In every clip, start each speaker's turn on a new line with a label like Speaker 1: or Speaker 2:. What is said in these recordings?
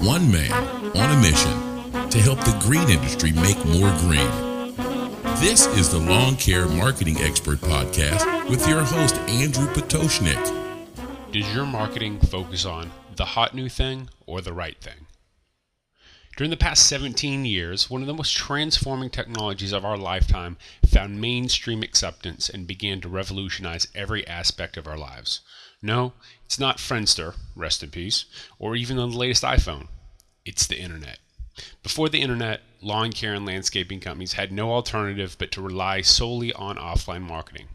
Speaker 1: One man on a mission to help the green industry make more green. This is the Lawn Care Marketing Expert Podcast with your host, Andrew Potoshnik.
Speaker 2: Does your marketing focus on the hot new thing or the right thing? During the past 17 years, one of the most transforming technologies of our lifetime found mainstream acceptance and began to revolutionize every aspect of our lives. No, it's not Friendster, rest in peace, or even the latest iPhone. It's the internet. Before the internet, lawn care and landscaping companies had no alternative but to rely solely on offline marketing.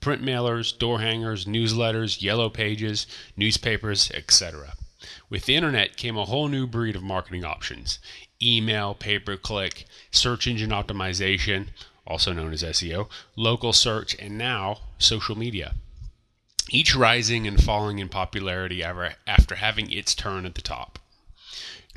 Speaker 2: Print mailers, door hangers, newsletters, yellow pages, newspapers, etc. With the internet came a whole new breed of marketing options email, pay per click, search engine optimization, also known as SEO, local search, and now social media each rising and falling in popularity after having its turn at the top.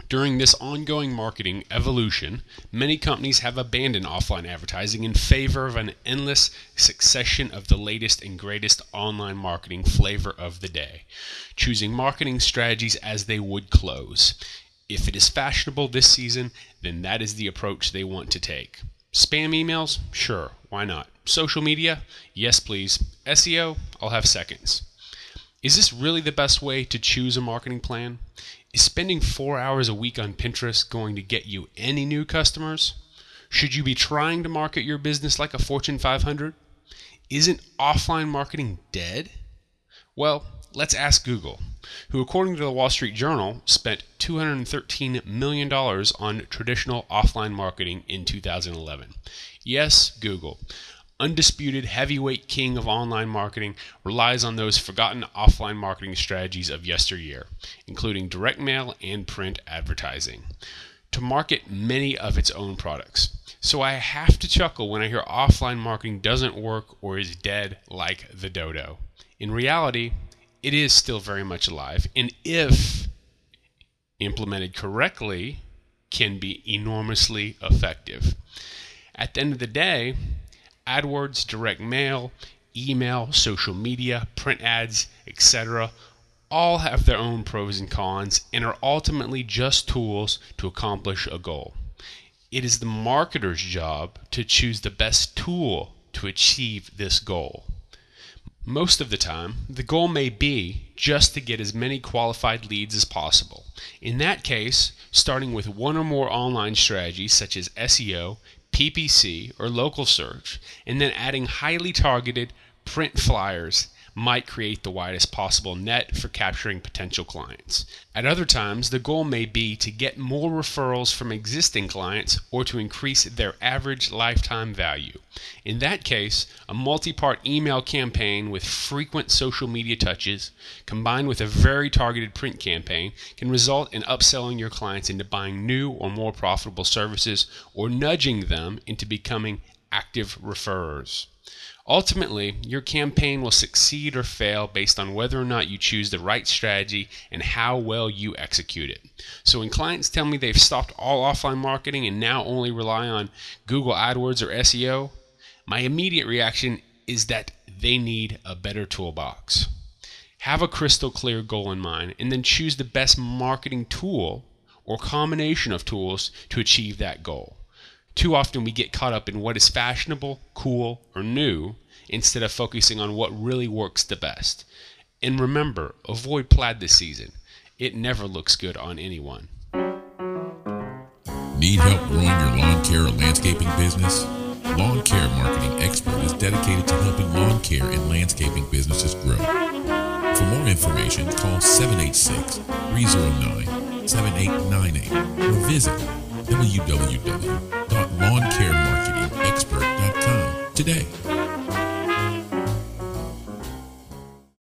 Speaker 2: During this ongoing marketing evolution, many companies have abandoned offline advertising in favor of an endless succession of the latest and greatest online marketing flavor of the day, choosing marketing strategies as they would clothes. If it is fashionable this season, then that is the approach they want to take. Spam emails? Sure, why not? Social media? Yes, please. SEO? I'll have seconds. Is this really the best way to choose a marketing plan? Is spending four hours a week on Pinterest going to get you any new customers? Should you be trying to market your business like a Fortune 500? Isn't offline marketing dead? Well, let's ask Google, who, according to the Wall Street Journal, spent $213 million on traditional offline marketing in 2011. Yes, Google undisputed heavyweight king of online marketing, relies on those forgotten offline marketing strategies of yesteryear, including direct mail and print advertising, to market many of its own products. So I have to chuckle when I hear offline marketing doesn't work or is dead like the dodo. In reality, it is still very much alive, and if implemented correctly, can be enormously effective. At the end of the day, AdWords, direct mail, email, social media, print ads, etc., all have their own pros and cons and are ultimately just tools to accomplish a goal. It is the marketer's job to choose the best tool to achieve this goal. Most of the time, the goal may be just to get as many qualified leads as possible. In that case, starting with one or more online strategies such as SEO, PPC, or local search, and then adding highly targeted print flyers might create the widest possible net for capturing potential clients. At other times, the goal may be to get more referrals from existing clients or to increase their average lifetime value. In that case, a multi part email campaign with frequent social media touches combined with a very targeted print campaign can result in upselling your clients into buying new or more profitable services or nudging them into becoming active referrers. Ultimately, your campaign will succeed or fail based on whether or not you choose the right strategy and how well you execute it. So, when clients tell me they've stopped all offline marketing and now only rely on Google AdWords or SEO, my immediate reaction is that they need a better toolbox. Have a crystal clear goal in mind and then choose the best marketing tool or combination of tools to achieve that goal. Too often we get caught up in what is fashionable, cool, or new instead of focusing on what really works the best. And remember, avoid plaid this season. It never looks good on anyone.
Speaker 1: Need help growing your lawn care or landscaping business? Lawn Care Marketing Expert is dedicated to helping lawn care and landscaping businesses grow. For more information, call 786 309 7898 or visit www.lawncaremarketingexpert.com today.